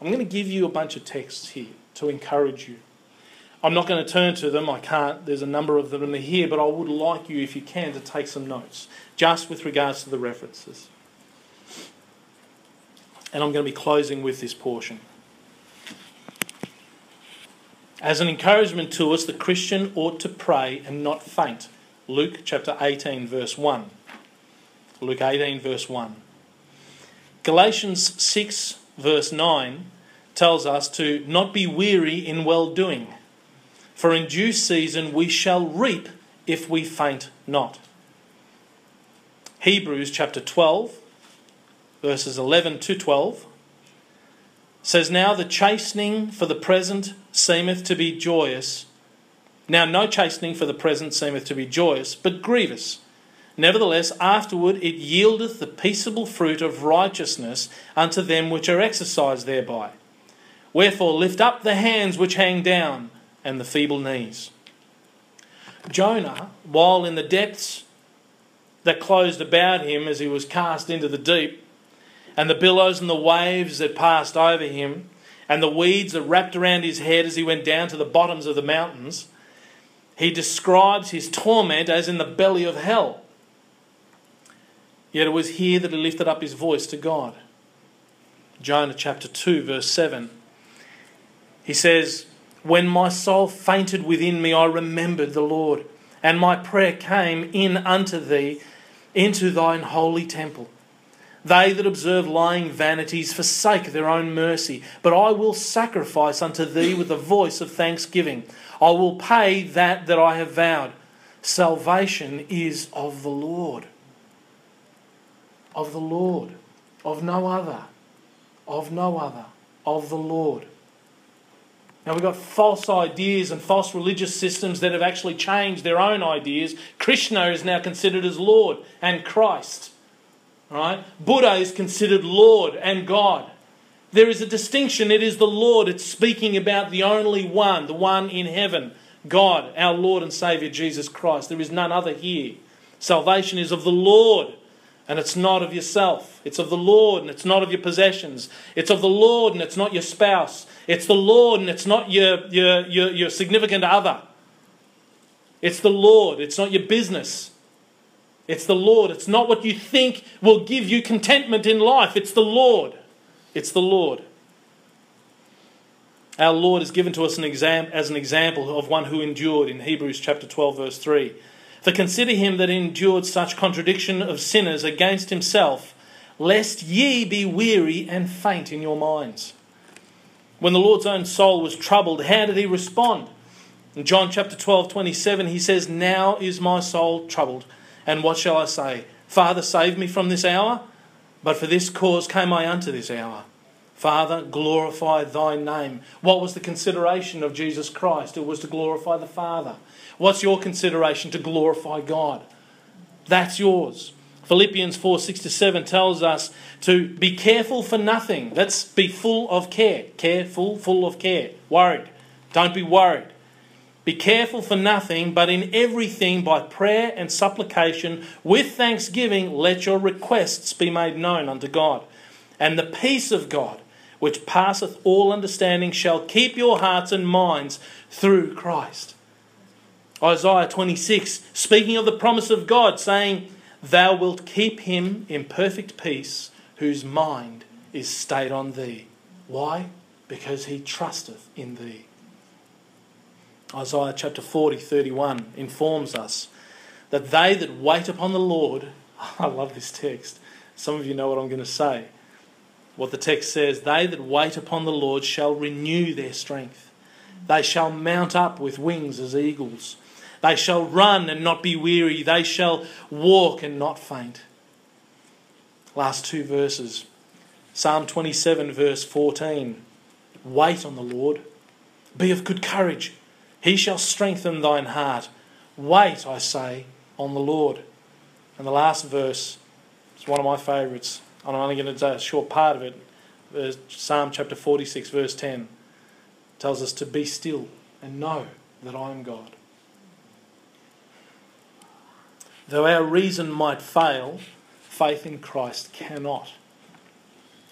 I'm going to give you a bunch of texts here to encourage you. I'm not going to turn to them, I can't, there's a number of them in here, but I would like you, if you can, to take some notes, just with regards to the references. And I'm going to be closing with this portion. As an encouragement to us, the Christian ought to pray and not faint. Luke chapter 18, verse 1. Luke 18, verse 1. Galatians 6, verse 9 tells us to not be weary in well doing, for in due season we shall reap if we faint not. Hebrews chapter 12, verses 11 to 12 says, Now the chastening for the present seemeth to be joyous. Now no chastening for the present seemeth to be joyous, but grievous. Nevertheless, afterward it yieldeth the peaceable fruit of righteousness unto them which are exercised thereby. Wherefore lift up the hands which hang down, and the feeble knees. Jonah, while in the depths that closed about him as he was cast into the deep, and the billows and the waves that passed over him, and the weeds that wrapped around his head as he went down to the bottoms of the mountains, he describes his torment as in the belly of hell. Yet it was here that he lifted up his voice to God. Jonah chapter 2, verse 7. He says, When my soul fainted within me, I remembered the Lord, and my prayer came in unto thee into thine holy temple. They that observe lying vanities forsake their own mercy, but I will sacrifice unto thee with the voice of thanksgiving. I will pay that that I have vowed. Salvation is of the Lord. Of the Lord. Of no other. Of no other. Of the Lord. Now we've got false ideas and false religious systems that have actually changed their own ideas. Krishna is now considered as Lord and Christ. Right? Buddha is considered Lord and God. There is a distinction. It is the Lord. It's speaking about the only one, the one in heaven, God, our Lord and Saviour Jesus Christ. There is none other here. Salvation is of the Lord, and it's not of yourself. It's of the Lord, and it's not of your possessions. It's of the Lord, and it's not your spouse. It's the Lord, and it's not your, your, your, your significant other. It's the Lord, it's not your business. It's the Lord. It's not what you think will give you contentment in life. It's the Lord. It's the Lord. Our Lord is given to us an exam- as an example of one who endured in Hebrews chapter 12, verse 3. For consider him that endured such contradiction of sinners against himself, lest ye be weary and faint in your minds. When the Lord's own soul was troubled, how did he respond? In John chapter 12, 27, he says, Now is my soul troubled. And what shall I say? Father, save me from this hour? But for this cause came I unto this hour. Father, glorify thy name. What was the consideration of Jesus Christ? It was to glorify the Father. What's your consideration? To glorify God. That's yours. Philippians 4 6 to 7 tells us to be careful for nothing. Let's be full of care. Careful, full of care. Worried. Don't be worried. Be careful for nothing, but in everything by prayer and supplication with thanksgiving let your requests be made known unto God. And the peace of God, which passeth all understanding, shall keep your hearts and minds through Christ. Isaiah 26, speaking of the promise of God, saying, Thou wilt keep him in perfect peace, whose mind is stayed on thee. Why? Because he trusteth in thee. Isaiah chapter 40, 31 informs us that they that wait upon the Lord, I love this text. Some of you know what I'm going to say. What the text says, they that wait upon the Lord shall renew their strength. They shall mount up with wings as eagles. They shall run and not be weary. They shall walk and not faint. Last two verses. Psalm 27, verse 14. Wait on the Lord. Be of good courage he shall strengthen thine heart. Wait, I say, on the Lord. And the last verse is one of my favourites. And I'm only going to do a short part of it. Psalm chapter 46, verse 10 tells us to be still and know that I am God. Though our reason might fail, faith in Christ cannot.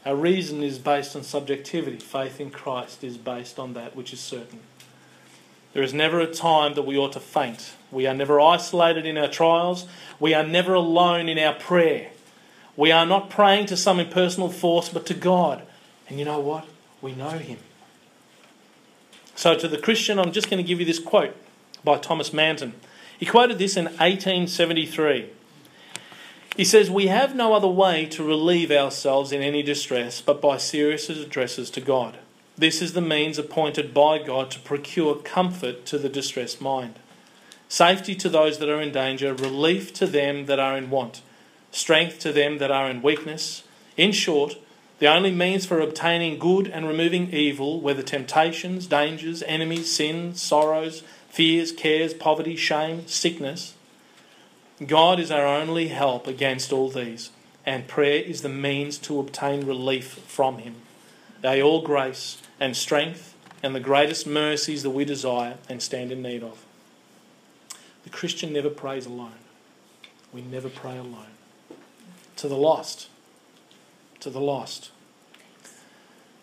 Our reason is based on subjectivity. Faith in Christ is based on that which is certain. There is never a time that we ought to faint. We are never isolated in our trials. We are never alone in our prayer. We are not praying to some impersonal force, but to God. And you know what? We know Him. So, to the Christian, I'm just going to give you this quote by Thomas Manton. He quoted this in 1873. He says, We have no other way to relieve ourselves in any distress but by serious addresses to God. This is the means appointed by God to procure comfort to the distressed mind, safety to those that are in danger, relief to them that are in want, strength to them that are in weakness. In short, the only means for obtaining good and removing evil, whether temptations, dangers, enemies, sins, sorrows, fears, cares, poverty, shame, sickness. God is our only help against all these, and prayer is the means to obtain relief from Him. They all grace and strength and the greatest mercies that we desire and stand in need of. The Christian never prays alone. We never pray alone. To the lost, to the lost.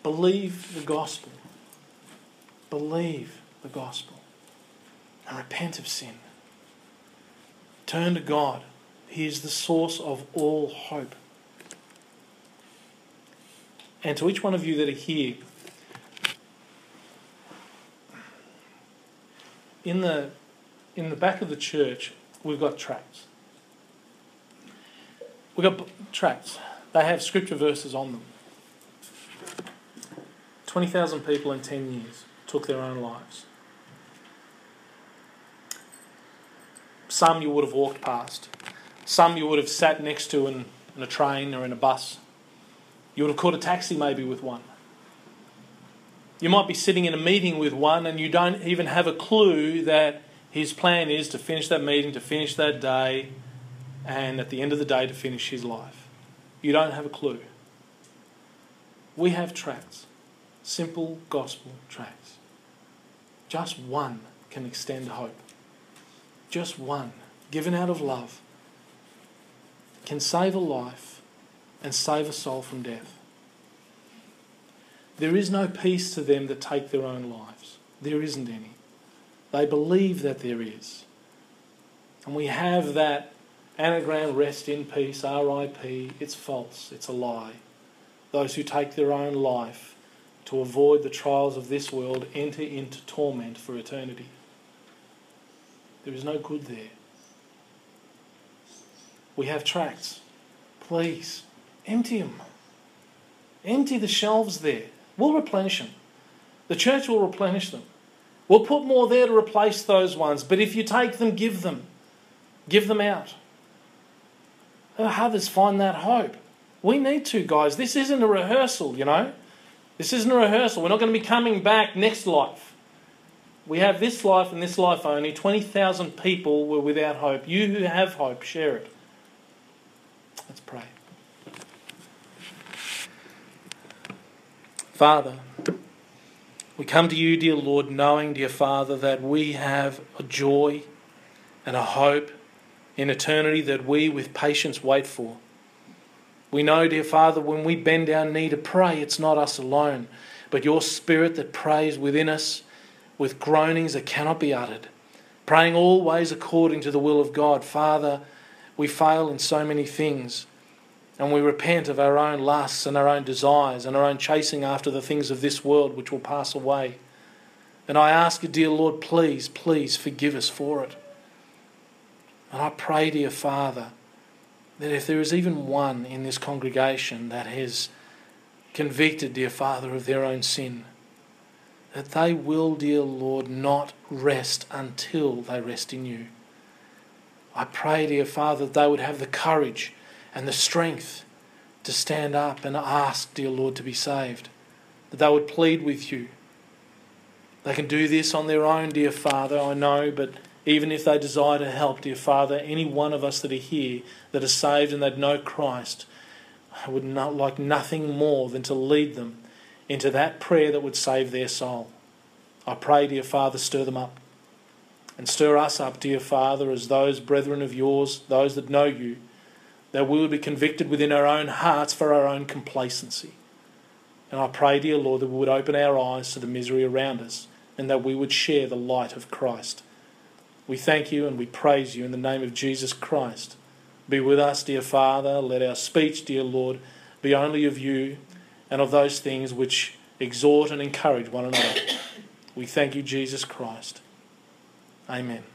Believe the gospel. Believe the gospel. And repent of sin. Turn to God. He is the source of all hope. And to each one of you that are here, in the in the back of the church, we've got tracts. We've got tracts. They have scripture verses on them. 20,000 people in 10 years took their own lives. Some you would have walked past. Some you would have sat next to in, in a train or in a bus. You would have caught a taxi maybe with one. You might be sitting in a meeting with one and you don't even have a clue that his plan is to finish that meeting, to finish that day, and at the end of the day to finish his life. You don't have a clue. We have tracts, simple gospel tracts. Just one can extend hope. Just one, given out of love, can save a life and save a soul from death. There is no peace to them that take their own lives. There isn't any. They believe that there is. And we have that anagram rest in peace, RIP. It's false, it's a lie. Those who take their own life to avoid the trials of this world enter into torment for eternity. There is no good there. We have tracts. Please, empty them. Empty the shelves there. We'll replenish them. The church will replenish them. We'll put more there to replace those ones. But if you take them, give them. Give them out. Let others find that hope. We need to, guys. This isn't a rehearsal, you know. This isn't a rehearsal. We're not going to be coming back next life. We have this life and this life only. 20,000 people were without hope. You who have hope, share it. Let's pray. Father, we come to you, dear Lord, knowing, dear Father, that we have a joy and a hope in eternity that we with patience wait for. We know, dear Father, when we bend our knee to pray, it's not us alone, but your Spirit that prays within us with groanings that cannot be uttered, praying always according to the will of God. Father, we fail in so many things and we repent of our own lusts and our own desires and our own chasing after the things of this world which will pass away. And I ask you, dear Lord, please, please forgive us for it. And I pray, dear Father, that if there is even one in this congregation that has convicted, dear Father, of their own sin, that they will, dear Lord, not rest until they rest in you. I pray, dear Father, that they would have the courage and the strength to stand up and ask, dear Lord, to be saved. That they would plead with you. They can do this on their own, dear Father, I know, but even if they desire to help, dear Father, any one of us that are here that are saved and that know Christ, I would not like nothing more than to lead them into that prayer that would save their soul. I pray, dear Father, stir them up. And stir us up, dear Father, as those brethren of yours, those that know you, that we would be convicted within our own hearts for our own complacency. And I pray, dear Lord, that we would open our eyes to the misery around us and that we would share the light of Christ. We thank you and we praise you in the name of Jesus Christ. Be with us, dear Father. Let our speech, dear Lord, be only of you and of those things which exhort and encourage one another. We thank you, Jesus Christ. Amen.